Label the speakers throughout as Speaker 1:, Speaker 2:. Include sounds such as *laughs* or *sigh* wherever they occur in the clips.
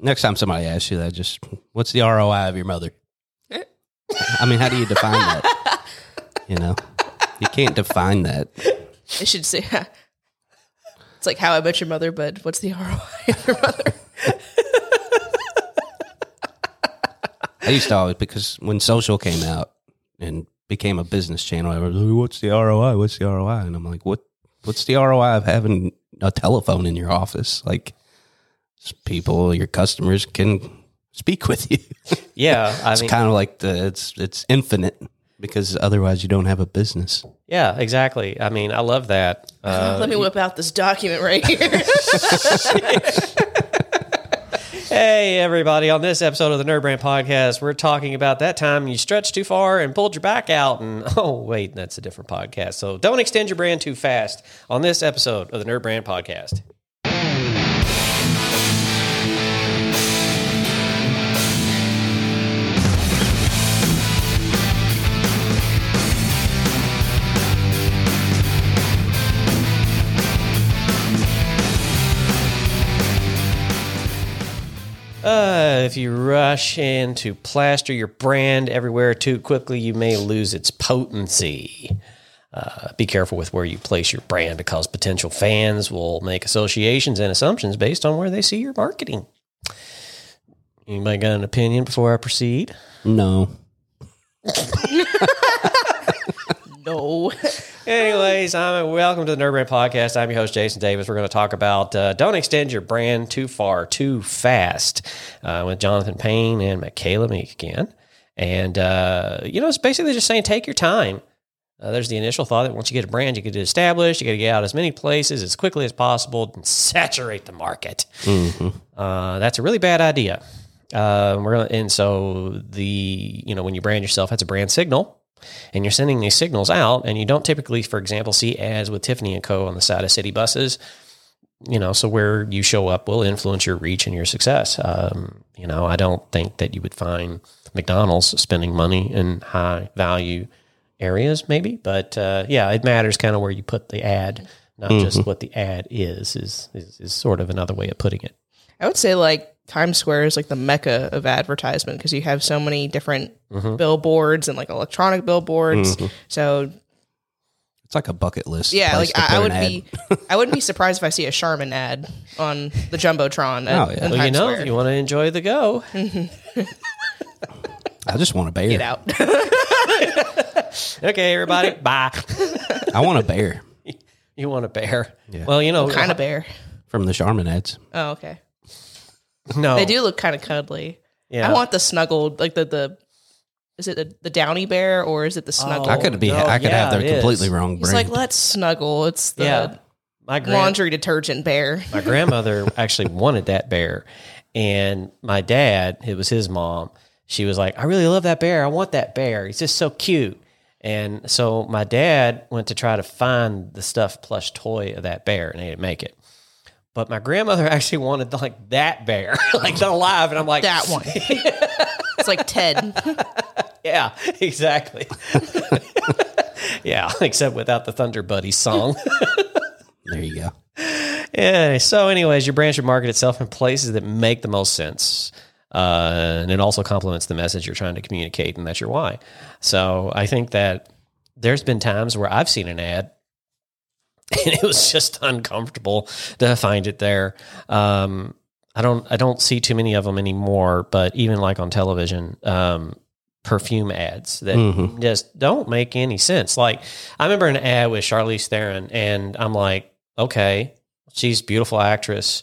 Speaker 1: next time somebody asks you that, just what's the ROI of your mother? I mean, how do you define that? You know, you can't define that.
Speaker 2: I should say *laughs* it's like how I met your mother, but what's the *laughs* ROI of your mother?
Speaker 1: I used to always because when social came out and became a business channel, I was like, "What's the ROI? What's the ROI?" And I'm like, "What? What's the ROI of having a telephone in your office? Like, people, your customers can speak with you. *laughs*
Speaker 3: Yeah, *laughs* I
Speaker 1: it's
Speaker 3: mean,
Speaker 1: kind of like the it's it's infinite because otherwise you don't have a business.
Speaker 3: yeah, exactly. I mean, I love that. Uh, *laughs*
Speaker 2: Let me whip out this document right here.
Speaker 3: Hey, everybody. On this episode of the NerdBrand Podcast, we're talking about that time you stretched too far and pulled your back out. And oh, wait, that's a different podcast. So don't extend your brand too fast on this episode of the NerdBrand Podcast. Uh, if you rush in to plaster your brand everywhere too quickly, you may lose its potency. Uh, be careful with where you place your brand because potential fans will make associations and assumptions based on where they see your marketing. Anybody got an opinion before I proceed?
Speaker 1: No, *laughs*
Speaker 2: no. *laughs*
Speaker 3: Anyways, I'm welcome to the NerdBrand Podcast. I'm your host, Jason Davis. We're going to talk about uh, don't extend your brand too far, too fast, uh, with Jonathan Payne and Michaela Meek again. And uh, you know, it's basically just saying take your time. Uh, there's the initial thought that once you get a brand, you get it established. You got to get out as many places as quickly as possible and saturate the market. Uh, that's a really bad idea. Uh, we're gonna, and so the you know when you brand yourself, that's a brand signal, and you're sending these signals out, and you don't typically, for example, see ads with Tiffany and Co. on the side of city buses. You know, so where you show up will influence your reach and your success. Um, you know, I don't think that you would find McDonald's spending money in high value areas, maybe, but uh, yeah, it matters kind of where you put the ad, not just what the ad is, is. Is is sort of another way of putting it.
Speaker 2: I would say like Times Square is like the mecca of advertisement because you have so many different mm-hmm. billboards and like electronic billboards. Mm-hmm. So
Speaker 1: it's like a bucket list.
Speaker 2: yeah, like I, I would be, *laughs* I wouldn't be surprised if I see a Charmin ad on the jumbotron. At,
Speaker 1: Oh, yeah.
Speaker 2: in
Speaker 3: Well, you know,
Speaker 2: Square.
Speaker 3: if you want to enjoy the go,
Speaker 1: I just want a bear.
Speaker 2: get out. *laughs*
Speaker 3: okay, everybody, bye. *laughs*
Speaker 1: I want a bear
Speaker 3: You want a bear?
Speaker 1: Yeah.
Speaker 3: Well, you know,
Speaker 2: kind of bear.
Speaker 1: from the Charmin ads.
Speaker 2: Oh, okay.
Speaker 3: No,
Speaker 2: They do look kind of cuddly.
Speaker 3: Yeah,
Speaker 2: I want the snuggled, like the the. Is it the, the downy bear or is it the oh, snuggle?
Speaker 1: I could be.
Speaker 3: no,
Speaker 1: I could
Speaker 3: yeah,
Speaker 1: have
Speaker 3: it
Speaker 1: the completely
Speaker 3: is.
Speaker 1: wrong
Speaker 2: He's
Speaker 1: brand.
Speaker 2: like, let's snuggle. It's the
Speaker 3: yeah. My grand,
Speaker 2: laundry detergent bear. *laughs*
Speaker 3: my grandmother actually wanted that bear, and my dad, it was his mom. She was like, "I really love that bear. I want that bear. He's just so cute." And so my dad went to try to find the stuffed plush toy of that bear, and he didn't make it. But my grandmother *laughs* actually wanted like that bear, *laughs* like not alive. And I'm like,
Speaker 2: That one. *laughs* it's like Ted.
Speaker 3: Yeah, exactly. yeah, except without the Thunder Buddies song.
Speaker 1: there you go.
Speaker 3: yeah. So, anyways, your brand should market itself in places that make the most sense. Uh, and it also complements the message you're trying to communicate, and that's your why. So, I think that there's been times where I've seen an ad *laughs* and it was just uncomfortable to find it there. Um, I don't, I don't see too many of them anymore, but even like on television, um, perfume ads that
Speaker 1: Mhm.
Speaker 3: just don't make any sense. Like I remember an ad with Charlize Theron, and I'm like, okay, she's a beautiful actress,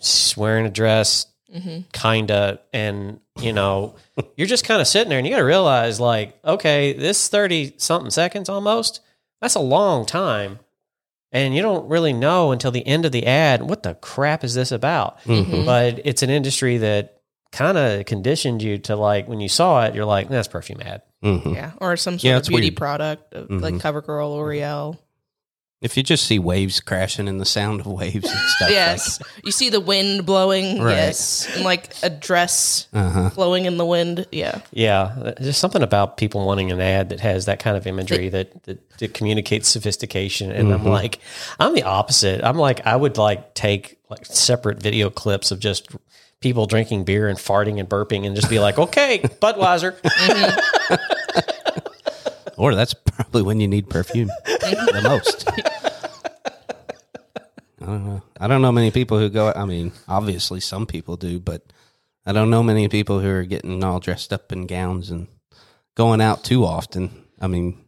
Speaker 3: she's wearing a dress,
Speaker 2: hmm
Speaker 3: kinda, and you know, *laughs* you're just kind of sitting there, and you got to realize, like, okay, this thirty something seconds almost, that's a long time. And you don't really know until the end of the ad what the crap is this about.
Speaker 1: Mhm.
Speaker 3: But it's an industry that kind of conditioned you to like when you saw it, you're like, that's perfume ad.
Speaker 1: Mhm.
Speaker 2: Yeah. Or some sort
Speaker 1: Yeah,
Speaker 2: of beauty
Speaker 1: weird.
Speaker 2: product of, like. CoverGirl, L'Oreal.
Speaker 1: If you just see waves crashing and the sound of waves and *laughs* stuff.
Speaker 2: Yes. you see the wind blowing.
Speaker 1: Right.
Speaker 2: Yes. And like a dress
Speaker 1: Like, uh huh.
Speaker 2: flowing in the wind. Yeah.
Speaker 3: Yeah, there's something about people wanting an ad that has that kind of imagery that, that, that communicates sophistication. And I'm like, I'm the opposite. I'm like, I would like take like separate video clips of just people drinking beer and farting and burping and just be like, okay, *laughs* Budweiser. *laughs*
Speaker 1: Or that's probably when you need perfume the most. I don't know. I don't know many people who go. I mean, obviously some people do, but I don't know many people who are getting all dressed up in gowns and going out too often. I mean,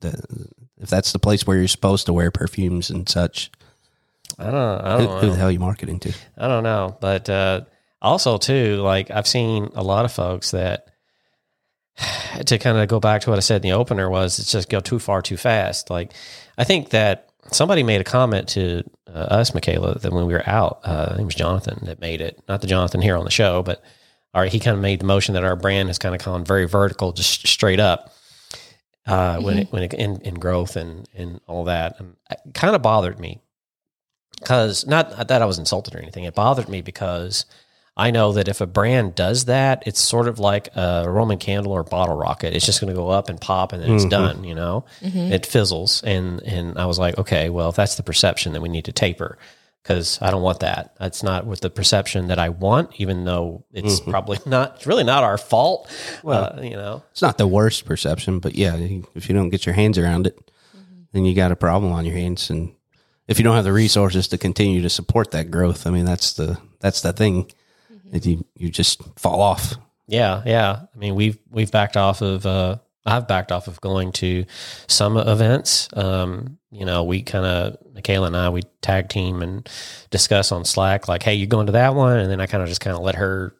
Speaker 1: the, if that's the place where you're supposed to wear perfumes and such,
Speaker 3: I don't, I
Speaker 1: who,
Speaker 3: don't
Speaker 1: who
Speaker 3: know.
Speaker 1: the hell are you marketing to?
Speaker 3: I don't know, but uh, also too, like I've seen a lot of folks that to kind of go back to what I said in the opener was it's just go too far too fast. Like I think that somebody made a comment to uh, us, Michaela, that when we were out, uh, it was Jonathan that made it, not the Jonathan here on the show, but our, he kind of made the motion that our brand has kind of gone very vertical, just straight up. Uh, when it, when it, in, in growth and, and all that, and it kind of bothered me because not that I was insulted or anything. It bothered me because I know that if a brand does that, it's sort of like a Roman candle or bottle rocket. It's just going to go up and pop, and then it's mm-hmm. done. You know, mm-hmm. it fizzles. And and I was like, okay, well, if that's the perception, then we need to taper because I don't want that. That's not with the perception that I want, even though it's mm-hmm. probably *laughs* not. It's really not our fault. Well, uh, you know,
Speaker 1: It's not the worst perception, but yeah, if you don't get your hands around it, then you got a problem on your hands. And if you don't have the resources to continue to support that growth, I mean, that's the that's the thing. That you you just fall off.
Speaker 3: Yeah, yeah. I mean, we've we've backed off of. Uh, I've backed off of going to some events. Um, you know, we kind of Michaela and I we tag team and discuss on Slack like, hey, you going to that one, and then I kind of just kind of let her.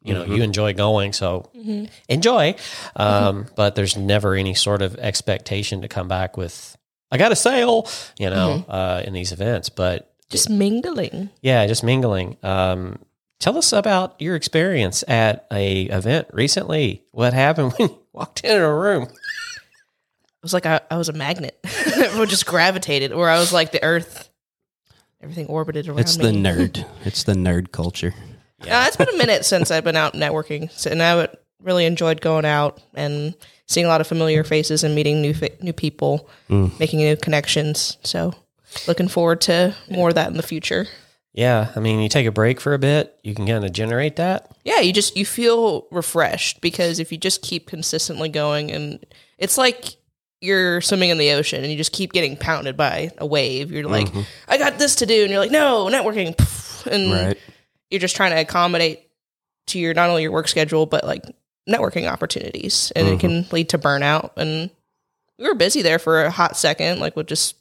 Speaker 3: You know, you enjoy going, so enjoy. Um, But there's never any sort of expectation to come back with. I got a sale, you know, uh, in these events. But
Speaker 2: Just mingling.
Speaker 3: yeah, just mingling. Um, tell us about your experience at a event recently. What happened *laughs* when you walked into a room?
Speaker 2: It was like I, I was a magnet. *laughs* Everyone just gravitated, or I was like the Earth. Everything orbited around
Speaker 1: It's
Speaker 2: me.
Speaker 1: the nerd. it's the nerd culture. *laughs*
Speaker 2: Uh, it's been a minute since I've been out networking, so, and I would really enjoyed going out and seeing a lot of familiar faces and meeting new fa- new people, making new connections. So, looking forward to more of that in the future.
Speaker 3: Yeah, I mean, you take a break for a bit, you can kind of generate that.
Speaker 2: Yeah, you just you feel refreshed because if you just keep consistently going, and it's like you're swimming in the ocean and you just keep getting pounded by a wave. You're like, I got this to do, and you're like, no, networking, and
Speaker 1: Right.
Speaker 2: you're just trying to accommodate to your not only your work schedule but like networking opportunities and it can lead to burnout and we were busy there for a hot second like with just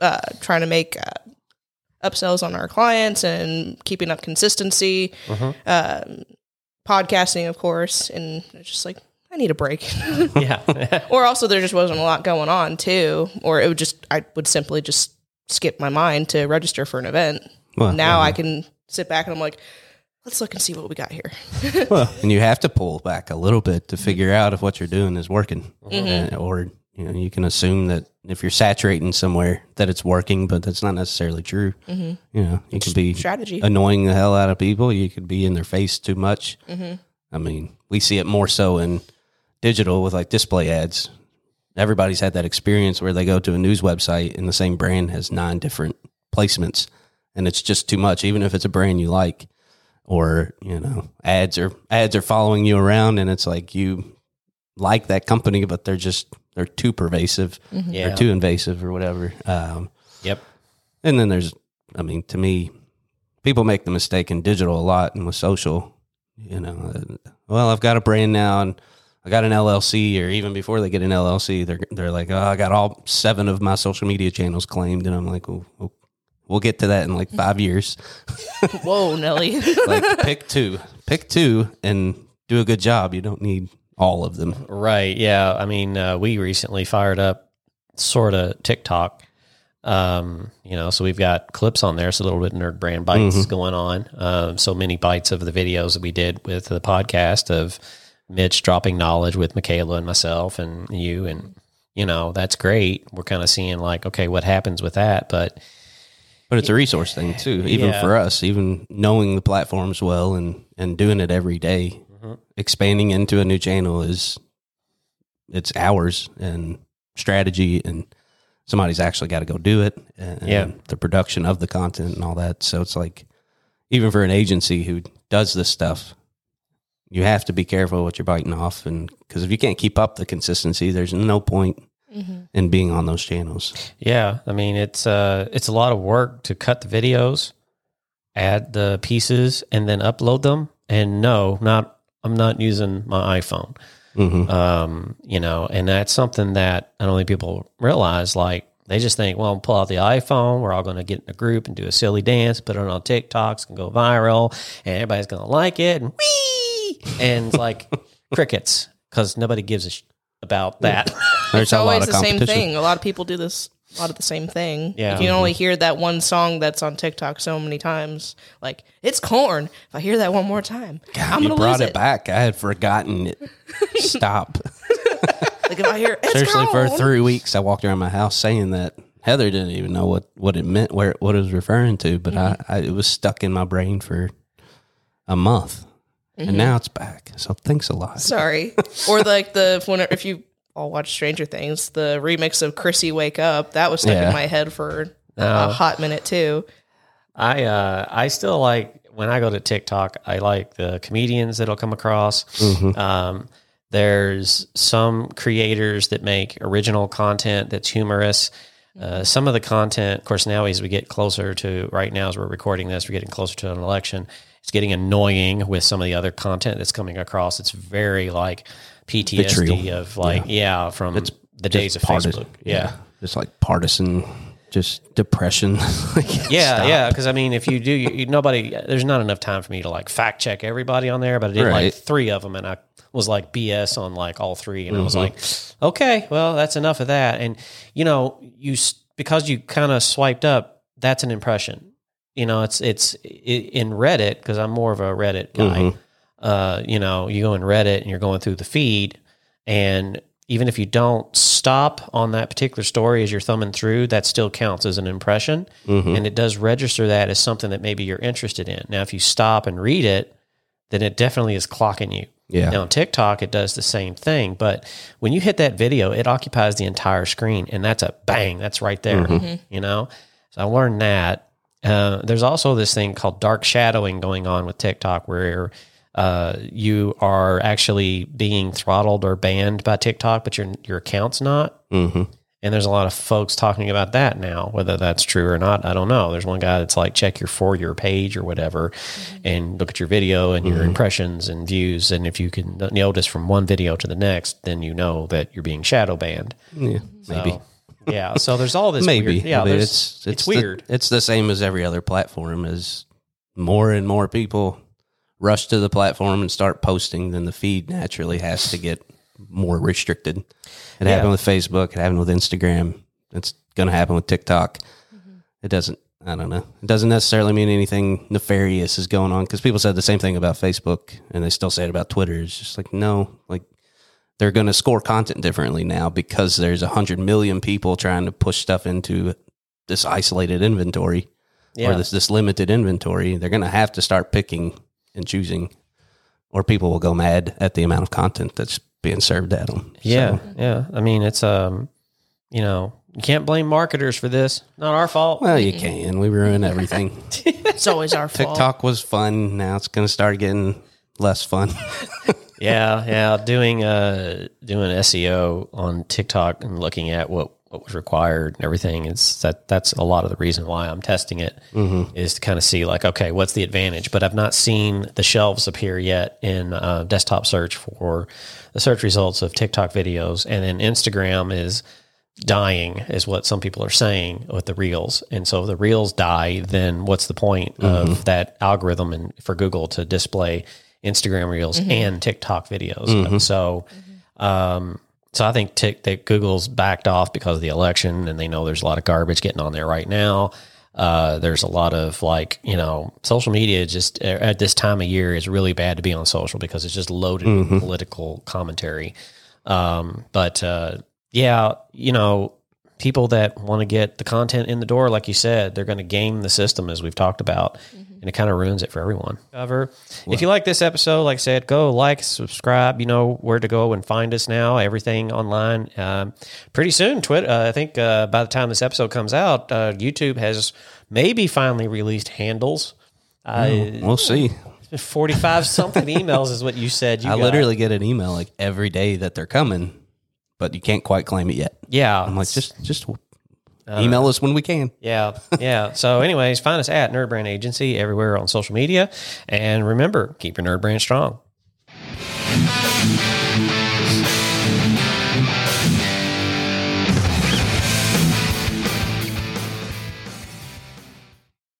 Speaker 2: uh, trying to make uh, upsells on our clients and keeping up consistency um, podcasting of course and just like i need a break. *laughs*
Speaker 3: Yeah. *laughs*
Speaker 2: or also there just wasn't a lot going on too or it would just i would simply just skip my mind to register for an event.
Speaker 1: Well,
Speaker 2: now I can sit back and I'm like, let's look and see what we got here.
Speaker 1: Well, *laughs* and you have to pull back a little bit to figure out if what you're doing is working, Uh, or you know, you can assume that if you're saturating somewhere that it's working, but that's not necessarily true. Mm-hmm. You know, you could be
Speaker 2: Strategy.
Speaker 1: annoying the hell out of people. You could be in their face too much. Mm-hmm. I mean, we see it more so in digital with like display ads. Everybody's had that experience where they go to a news website and the same brand has nine different placements, and it's just too much. Even if it's a brand you like, or you know, ads are ads are following you around, and it's like you like that company, but they're just they're too pervasive
Speaker 3: Yeah.
Speaker 1: or too invasive or whatever. Um,
Speaker 3: Yep.
Speaker 1: and then there's, I mean, to me, people make the mistake in digital a lot and with social, you know, uh, well, I've got a brand now and I got an LLC, or even before they get an LLC, they're they're like, oh, I got all seven of my social media channels claimed, and I'm like, well, we'll, we'll get to that in like five years.
Speaker 2: Whoa, Nelly. *laughs*
Speaker 1: like, pick two, pick two, and do a good job. You don't need all of them.
Speaker 3: Right. Yeah. I mean, uh, we recently fired up sort of TikTok. Um, you know, so we've got clips on there. It's a little bit nerd brand bites going on. Um, so many bites of the videos that we did with the podcast of Mitch dropping knowledge with Michaela and myself and you. And, you know, that's great. We're kind of seeing like, okay, what happens with that? But
Speaker 1: But it's a resource thing too, even
Speaker 3: Yeah.
Speaker 1: for us, even knowing the platforms well and and doing it every day. Expanding into a new channel is it's hours and strategy and somebody's actually got to go do it and
Speaker 3: Yeah.
Speaker 1: the production of the content and all that. So it's like even for an agency who does this stuff, you have to be careful what you're biting off, and because if you can't keep up the consistency, there's no point in being on those channels.
Speaker 3: Yeah, I mean it's uh it's a lot of work to cut the videos, add the pieces, and then upload them. And no, not I'm not using my iPhone.
Speaker 1: hmm
Speaker 3: Um, you know, and that's something that I don't think people realize. Like they just think, well, pull out the iPhone, we're all going to get in a group and do a silly dance, put it on TikToks, it's going to go viral, and everybody's going to like it, and wee, and it's like *laughs* crickets because nobody gives a sh- about that.
Speaker 1: There's
Speaker 2: it's
Speaker 1: a lot
Speaker 2: always
Speaker 1: of
Speaker 2: the same thing. A lot of people do this. A lot of the same thing.
Speaker 3: Yeah.
Speaker 2: If You only mm-hmm. hear that one song that's on TikTok so many times. Like it's corn. If I hear that one more time, I'm
Speaker 1: you
Speaker 2: gonna
Speaker 1: brought
Speaker 2: lose
Speaker 1: it,
Speaker 2: it.
Speaker 1: back. I had forgotten it. *laughs* Stop.
Speaker 2: Like if I hear it's
Speaker 1: Seriously, for three weeks, I walked around my house saying that. Heather didn't even know what, what it meant, where what it was referring to, but I, mm-hmm. I it was stuck in my brain for a month, and mm-hmm. now it's back. So thanks a lot.
Speaker 2: Sorry. or like the when if you all watch Stranger Things, the remix of Chrissy Wake Up that was stuck
Speaker 1: Yeah.
Speaker 2: in my head for
Speaker 3: Oh.
Speaker 2: a hot minute too.
Speaker 3: I uh, I still like when I go to TikTok. I like the comedians that'll come across.
Speaker 1: Mm-hmm.
Speaker 3: Um, there's some creators that make original content that's humorous. Uh, some of the content, of course, now as we get closer to right now, as we're recording this, we're getting closer to an election. It's getting annoying with some of the other content that's coming across. It's very like PTSD
Speaker 1: Vitriol.
Speaker 3: of like, yeah, from the days of
Speaker 1: Partis-
Speaker 3: Facebook. yeah.
Speaker 1: just like partisan, just depression. *laughs* Like,
Speaker 3: Yeah,
Speaker 1: stop.
Speaker 3: yeah. Because I mean, if you do, you, you- nobody. There's not enough time for me to like fact check everybody on there. But I did like three of them, and I was like BS on like all three, and I was
Speaker 1: Mm-hmm.
Speaker 3: like, okay, well, that's enough of that. And you know, you because you kind of swiped up, that's an impression. You know, it's it's i in Reddit because I'm more of a Reddit guy.
Speaker 1: Mhm.
Speaker 3: Uh, you know, you go in Reddit and you're going through the feed, and even if you don't stop on that particular story as you're thumbing through, that still counts as an impression.
Speaker 1: Mhm.
Speaker 3: And it does register that as something that maybe you're interested in. Now, if you stop and read it, then it definitely is clocking you.
Speaker 1: Yeah.
Speaker 3: Now, on TikTok, it does the same thing. But when you hit that video, it occupies the entire screen. And that's a bang, that's right there. You know? So I learned that. Uh, there's also this thing called dark shadowing going on with TikTok where uh, you are actually being throttled or banned by TikTok, but your your account's not.
Speaker 1: Mhm.
Speaker 3: And there's a lot of folks talking about that now. Whether that's true or not, I don't know. There's one guy that's like, check your for your page or whatever, and look at your video and your impressions and views. And if you can notice from one video to the next, then you know that you're being shadow banned.
Speaker 1: Yeah, maybe.
Speaker 3: So, yeah. So there's all this.
Speaker 1: maybe.
Speaker 3: Weird, yeah.
Speaker 1: I mean,
Speaker 3: there's-
Speaker 1: it's
Speaker 3: it's,
Speaker 1: it's the-
Speaker 3: weird.
Speaker 1: it's the same as every other platform. As more and more people rush to the platform and start posting, then the feed naturally has to get more restricted. It
Speaker 3: Yeah.
Speaker 1: happened with Facebook. It happened with Instagram. It's going to happen with TikTok.
Speaker 3: Mm-hmm.
Speaker 1: It doesn't. I don't know. It doesn't necessarily mean anything nefarious is going on because people said the same thing about Facebook and they still say it about Twitter. It's just like no, like they're going to score content differently now because there's a hundred million people trying to push stuff into this isolated inventory
Speaker 3: Yeah.
Speaker 1: or this this limited inventory. They're going to have to start picking and choosing, or people will go mad at the amount of content that's being served at them.
Speaker 3: Yeah, yeah. I mean, it's um, you know, you can't blame marketers for this. Not our fault.
Speaker 1: well, you can. We ruin everything. *laughs*
Speaker 2: It's always our *laughs* fault.
Speaker 1: TikTok was fun. Now it's going to start getting less fun. *laughs*
Speaker 3: yeah, yeah. Doing uh, doing SEO on TikTok and looking at what what was required and everything is that that's a lot of the reason why I'm testing it is to kind of see like okay, what's the advantage? But I've not seen the shelves appear yet in uh, desktop search for the search results of TikTok videos, and then Instagram is dying is what some people are saying with the reels and so if the reels die then what's the point of that algorithm and for google to display instagram reels and tiktok videos. So um so i think Tik that google's backed off because of the election and they know there's a lot of garbage getting on there right now. Uh, there's a lot of like you know social media just at this time of year is really bad to be on social because it's just loaded with political commentary. Um, but uh, yeah, you know, people that want to get the content in the door, like you said, they're going to game the system as we've talked about, and it kind of ruins it for everyone. Cover. If you like this episode, like I said, go like, subscribe. You know where to go and find us now. Everything online. Um, pretty soon, Twitter. Uh, I think uh, by the time this episode comes out, uh, YouTube has maybe finally released handles I,
Speaker 1: We'll see.
Speaker 3: 45 *laughs* something emails is what you said. You
Speaker 1: I
Speaker 3: got.
Speaker 1: literally get an email like every day that they're coming, but you can't quite claim it yet.
Speaker 3: yeah.
Speaker 1: I'm like, just just uh, Email us when we can.
Speaker 3: Yeah. Yeah. so, anyways, find us at NerdBrand Agency everywhere on social media. And remember, keep your NerdBrand strong.